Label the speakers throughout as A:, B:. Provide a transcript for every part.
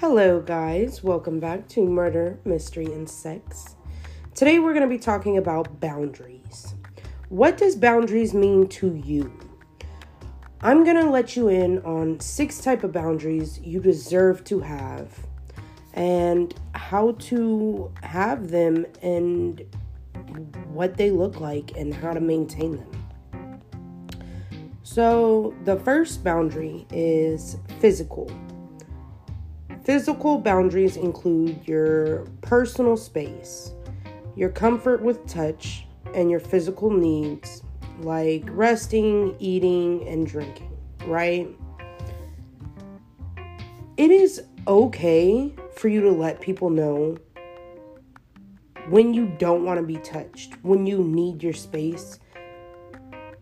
A: Hello, guys. Welcome back to Murder, Mystery, and Sex. Today, we're going to be talking about boundaries. What does boundaries mean to you? I'm going to let you in on six type of boundaries you deserve to have and how to have them and what they look like and how to maintain them. So, the first boundary is physical. Physical boundaries include your personal space, your comfort with touch, and your physical needs like resting, eating, and drinking, right? It is okay for you to let people know when you don't want to be touched, when you need your space.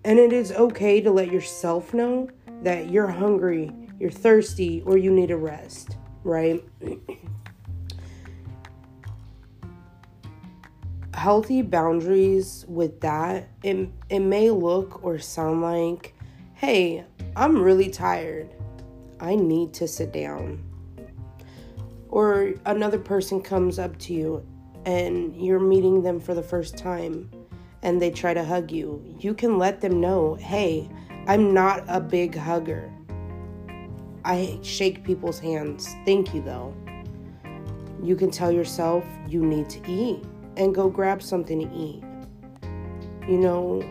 A: And it is okay to let yourself know that you're hungry, you're thirsty, or you need a rest right? Healthy boundaries with that, it, it may look or sound like, hey, I'm really tired. I need to sit down. Or another person comes up to you and you're meeting them for the first time and they try to hug you. You can let them know, hey, I'm not a big hugger. I shake people's hands. Thank you, though. You can tell yourself you need to eat and go grab something to eat. You know,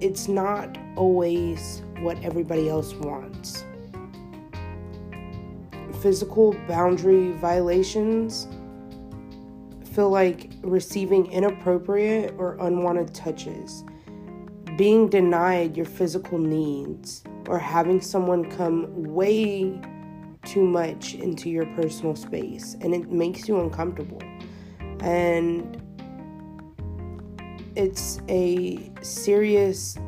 A: it's not always what everybody else wants. Physical boundary violations feel like receiving inappropriate or unwanted touches, being denied your physical needs or having someone come way too much into your personal space and it makes you uncomfortable. And it's a serious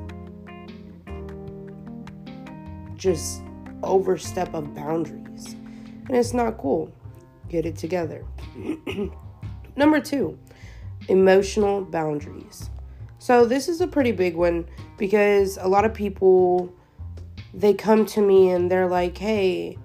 A: just overstep of boundaries. And it's not cool. Get it together. Number 2, emotional boundaries. So this is a pretty big one because a lot of people they come to me and they're like, hey,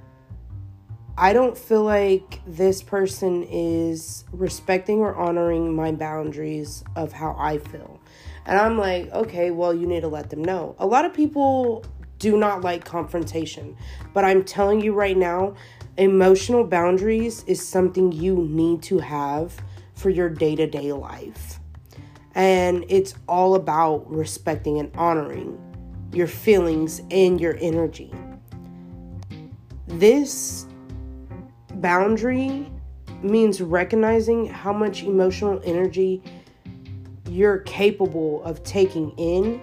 A: I don't feel like this person is respecting or honoring my boundaries of how I feel. And I'm like, okay, well, you need to let them know. A lot of people do not like confrontation, but I'm telling you right now, emotional boundaries is something you need to have for your day to day life. And it's all about respecting and honoring your feelings, and your energy. This boundary means recognizing how much emotional energy you're capable of taking in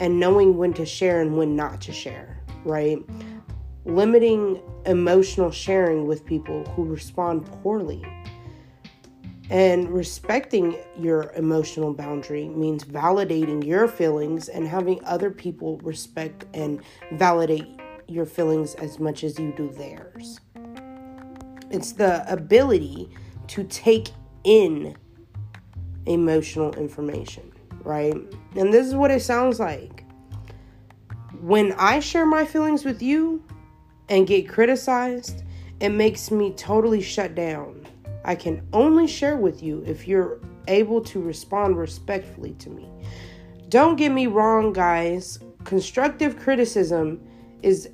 A: and knowing when to share and when not to share, right? Limiting emotional sharing with people who respond poorly and respecting your emotional boundary means validating your feelings and having other people respect and validate your feelings as much as you do theirs. It's the ability to take in emotional information, right? And this is what it sounds like. When I share my feelings with you and get criticized, it makes me totally shut down I can only share with you if you're able to respond respectfully to me. Don't get me wrong, guys. Constructive criticism is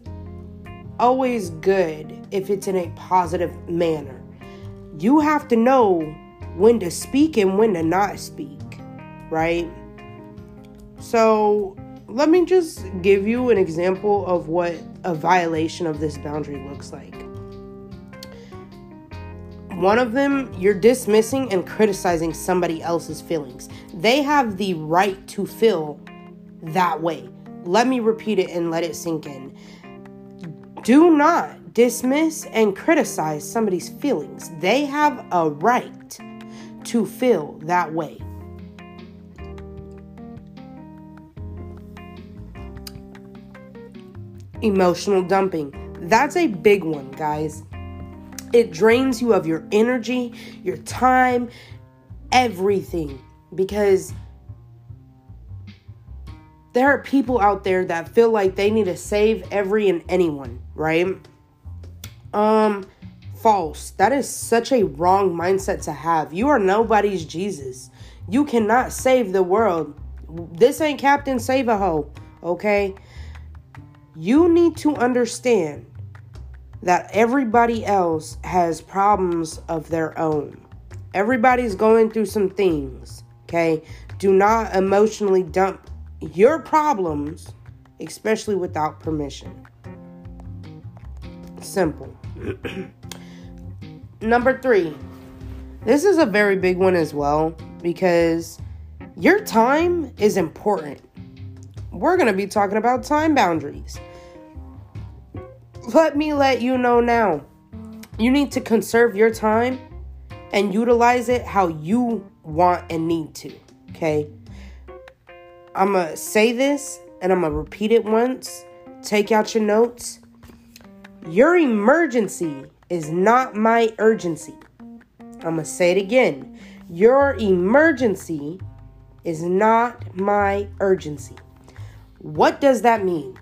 A: always good if it's in a positive manner. You have to know when to speak and when to not speak, right? So, let me just give you an example of what a violation of this boundary looks like. One of them, you're dismissing and criticizing somebody else's feelings. They have the right to feel that way. Let me repeat it and let it sink in. Do not dismiss and criticize somebody's feelings. They have a right to feel that way. Emotional dumping. That's a big one, guys. It drains you of your energy, your time, everything. Because there are people out there that feel like they need to save every and anyone, right? Um, false. That is such a wrong mindset to have. You are nobody's Jesus. You cannot save the world. This ain't Captain Save a Ho, okay? You need to understand that everybody else has problems of their own. Everybody's going through some things, okay? Do not emotionally dump your problems, especially without permission. Simple. Number three, this is a very big one as well because your time is important. We're going to be talking about time boundaries. Let me let you know now. You need to conserve your time and utilize it how you want and need to. Okay? I'm going to say this and I'm going to repeat it once. Take out your notes. Your emergency is not my urgency. I'm going to say it again. Your emergency is not my urgency. What does that mean?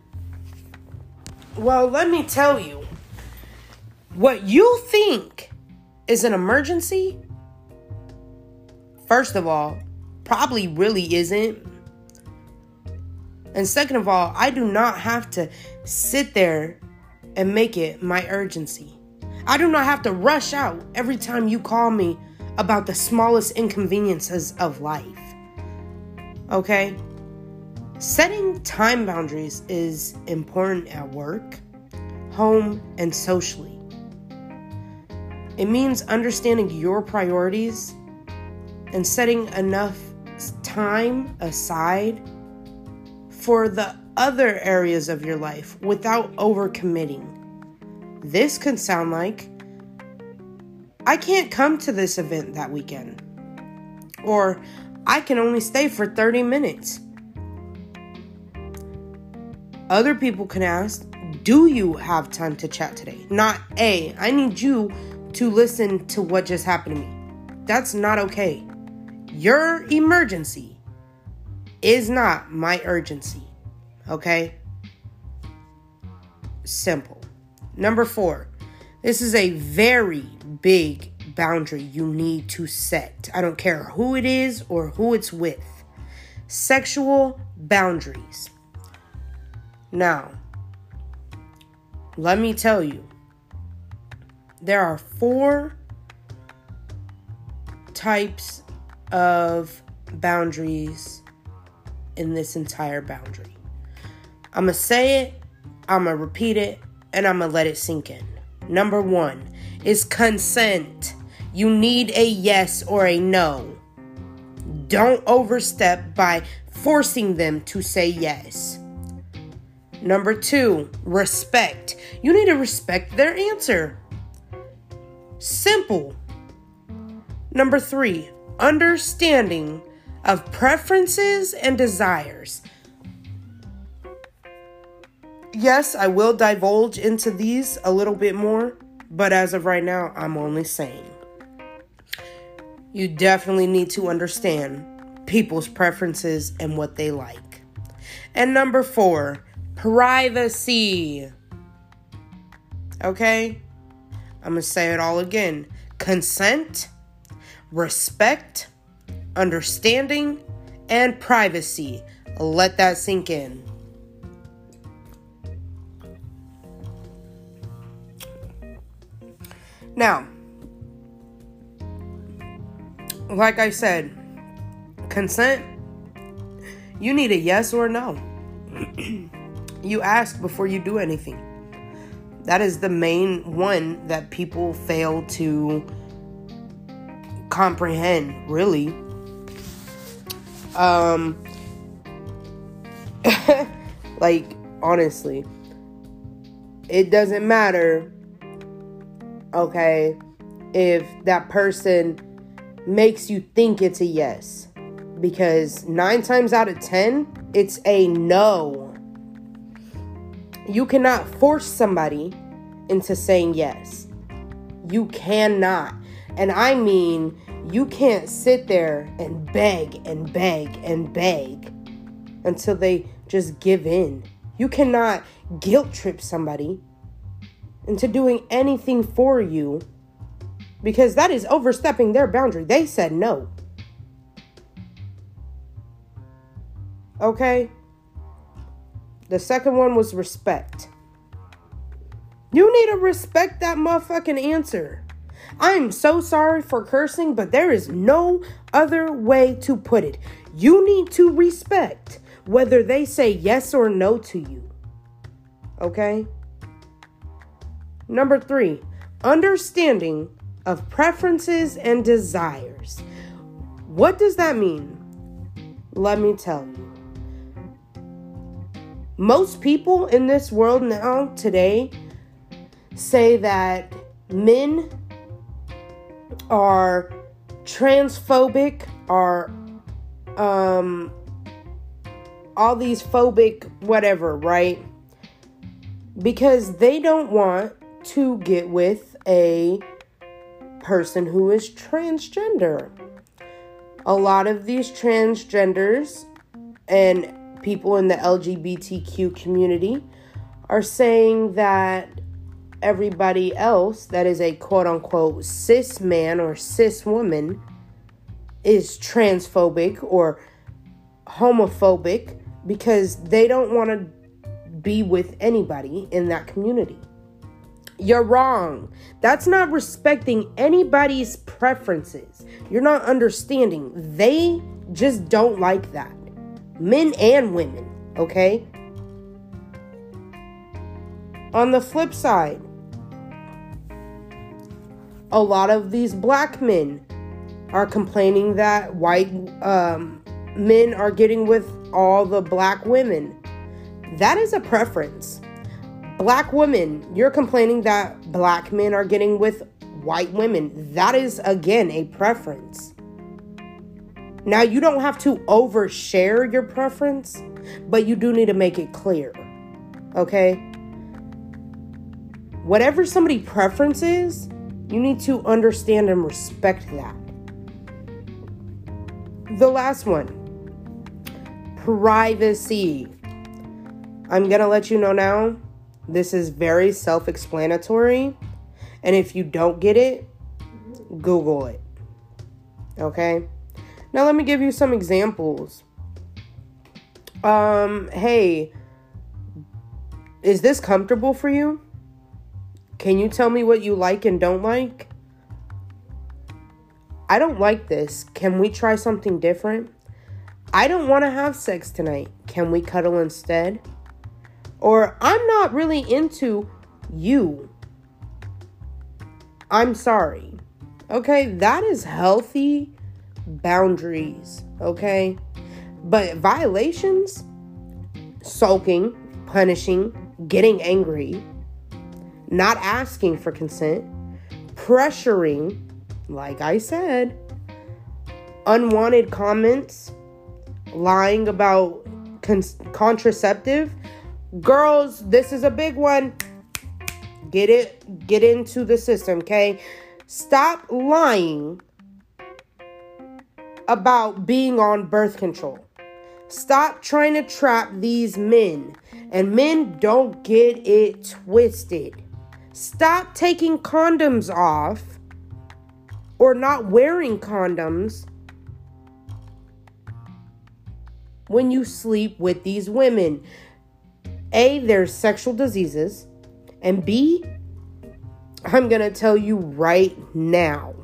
A: Well, let me tell you. What you think is an emergency, first of all, probably really isn't. And second of all, I do not have to sit there and make it my urgency. I do not have to rush out every time you call me about the smallest inconveniences of life. Okay? Setting time boundaries is important at work, home, and socially. It means understanding your priorities and setting enough time aside for the other areas of your life without overcommitting. This can sound like I can't come to this event that weekend. Or I can only stay for 30 minutes. Other people can ask, Do you have time to chat today? Not, A, I need you to listen to what just happened to me. That's not okay. Your emergency is not my urgency. Okay? Simple. Number four, this is a very big boundary you need to set. I don't care who it is or who it's with. Sexual boundaries. Now, let me tell you, there are four types of boundaries in this entire boundary. I'm going to say it, I'm going to repeat it, and I'm gonna let it sink in. Number one is consent. You need a yes or a no. Don't overstep by forcing them to say yes. Number two, respect. You need to respect their answer. Simple. Number three, understanding of preferences and desires yes, I will divulge into these a little bit more, but as of right now, I'm only saying. You definitely need to understand people's preferences and what they like. And number four, privacy. Okay? I'm going to say it all again consent, respect, understanding, and privacy. Let that sink in. Now, like I said, consent, you need a yes or a no. you ask before you do anything. That is the main one that people fail to comprehend, really. Um, like, honestly, it doesn't matter okay, if that person makes you think it's a yes. Because nine times out of ten, it's a no. You cannot force somebody into saying yes. You cannot. And I mean, you can't sit there and beg and beg and beg until they just give in. You cannot guilt trip somebody into doing anything for you because that is overstepping their boundary. They said no. Okay? The second one was respect. You need to respect that motherfucking answer. I'm so sorry for cursing, but there is no other way to put it. You need to respect whether they say yes or no to you. Okay? Number three, understanding of preferences and desires. What does that mean? Let me tell you. Most people in this world now, today, say that men are transphobic, are um, all these phobic, whatever, right? Because they don't want to get with a person who is transgender. A lot of these transgenders and people in the LGBTQ community are saying that everybody else that is a quote unquote cis man or cis woman is transphobic or homophobic because they don't want to be with anybody in that community. You're wrong. That's not respecting anybody's preferences. You're not understanding. They just don't like that. Men and women, okay? On the flip side, a lot of these black men are complaining that white um, men are getting with all the black women. That is a preference. Black women, you're complaining that black men are getting with white women. That is, again, a preference. Now, you don't have to overshare your preference, but you do need to make it clear. Okay? Whatever somebody preference is, you need to understand and respect that. The last one privacy. I'm going to let you know now this is very self explanatory. And if you don't get it, Google it. Okay? Now, let me give you some examples. Um, hey, is this comfortable for you? Can you tell me what you like and don't like? I don't like this. Can we try something different? I don't want to have sex tonight. Can we cuddle instead? Or I'm not really into you. I'm sorry. Okay, that is healthy boundaries. Okay, but violations, sulking, punishing, getting angry, not asking for consent, pressuring, like I said, unwanted comments, lying about con- contraceptive Girls, this is a big one. Get it, get into the system, okay? Stop lying about being on birth control. Stop trying to trap these men. And men don't get it twisted. Stop taking condoms off or not wearing condoms when you sleep with these women. A, there's sexual diseases, and B, I'm going to tell you right now.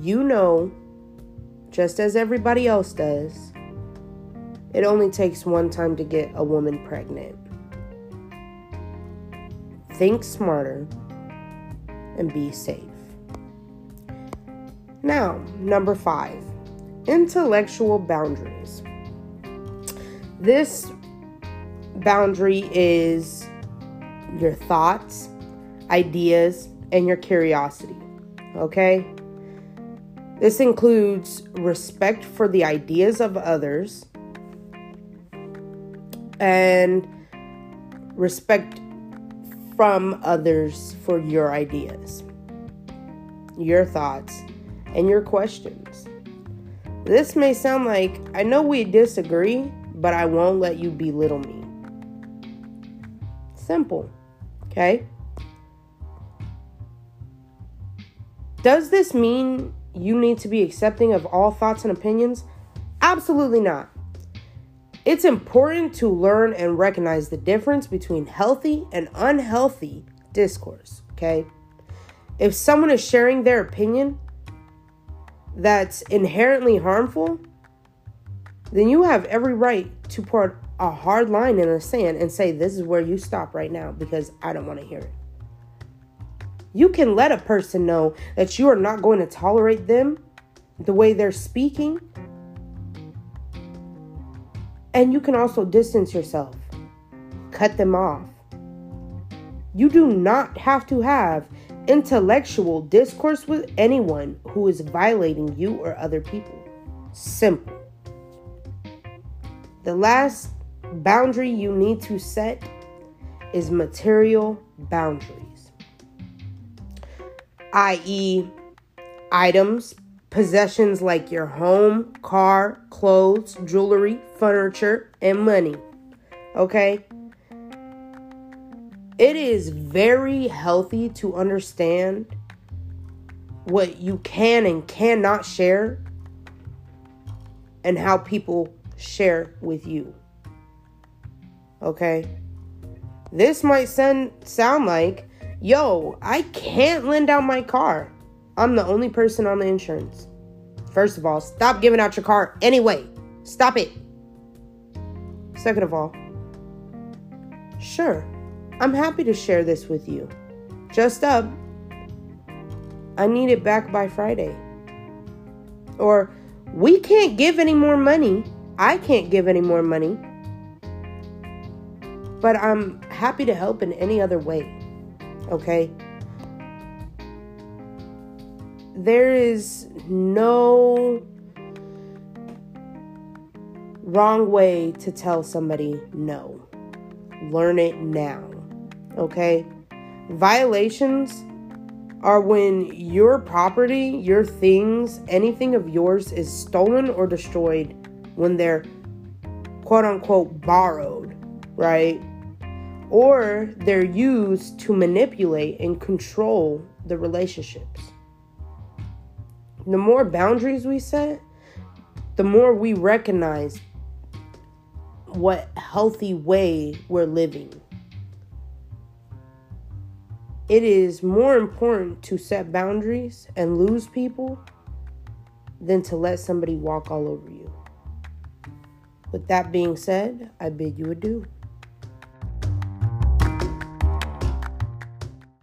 A: You know, just as everybody else does, it only takes one time to get a woman pregnant. Think smarter and be safe. Now, number five intellectual boundaries. This boundary is your thoughts, ideas, and your curiosity. Okay? This includes respect for the ideas of others and respect from others for your ideas, your thoughts, and your questions. This may sound like I know we disagree, but I won't let you belittle me. Simple. Okay? Does this mean you need to be accepting of all thoughts and opinions? Absolutely not. It's important to learn and recognize the difference between healthy and unhealthy discourse, okay? If someone is sharing their opinion that's inherently harmful, then you have every right to put a hard line in the sand and say, This is where you stop right now because I don't want to hear it. You can let a person know that you are not going to tolerate them the way they're speaking. And you can also distance yourself, cut them off. You do not have to have intellectual discourse with anyone who is violating you or other people. Simple. The last boundary you need to set is material boundaries, i.e., items, possessions like your home, car, clothes, jewelry, furniture, and money. Okay? It is very healthy to understand what you can and cannot share and how people share with you. Okay? This might send, sound like, yo, I can't lend out my car. I'm the only person on the insurance. First of all, stop giving out your car anyway. Stop it. Second of all, sure, I'm happy to share this with you. Just up, I need it back by Friday. Or, we can't give any more money. I can't give any more money but I'm happy to help in any other way. Okay? There is no wrong way to tell somebody no. Learn it now. Okay? Violations are when your property, your things, anything of yours is stolen or destroyed when they're quote unquote borrowed, right? Or they're used to manipulate and control the relationships. The more boundaries we set, the more we recognize what healthy way we're living. It is more important to set boundaries and lose people than to let somebody walk all over you. With that being said, I bid you adieu.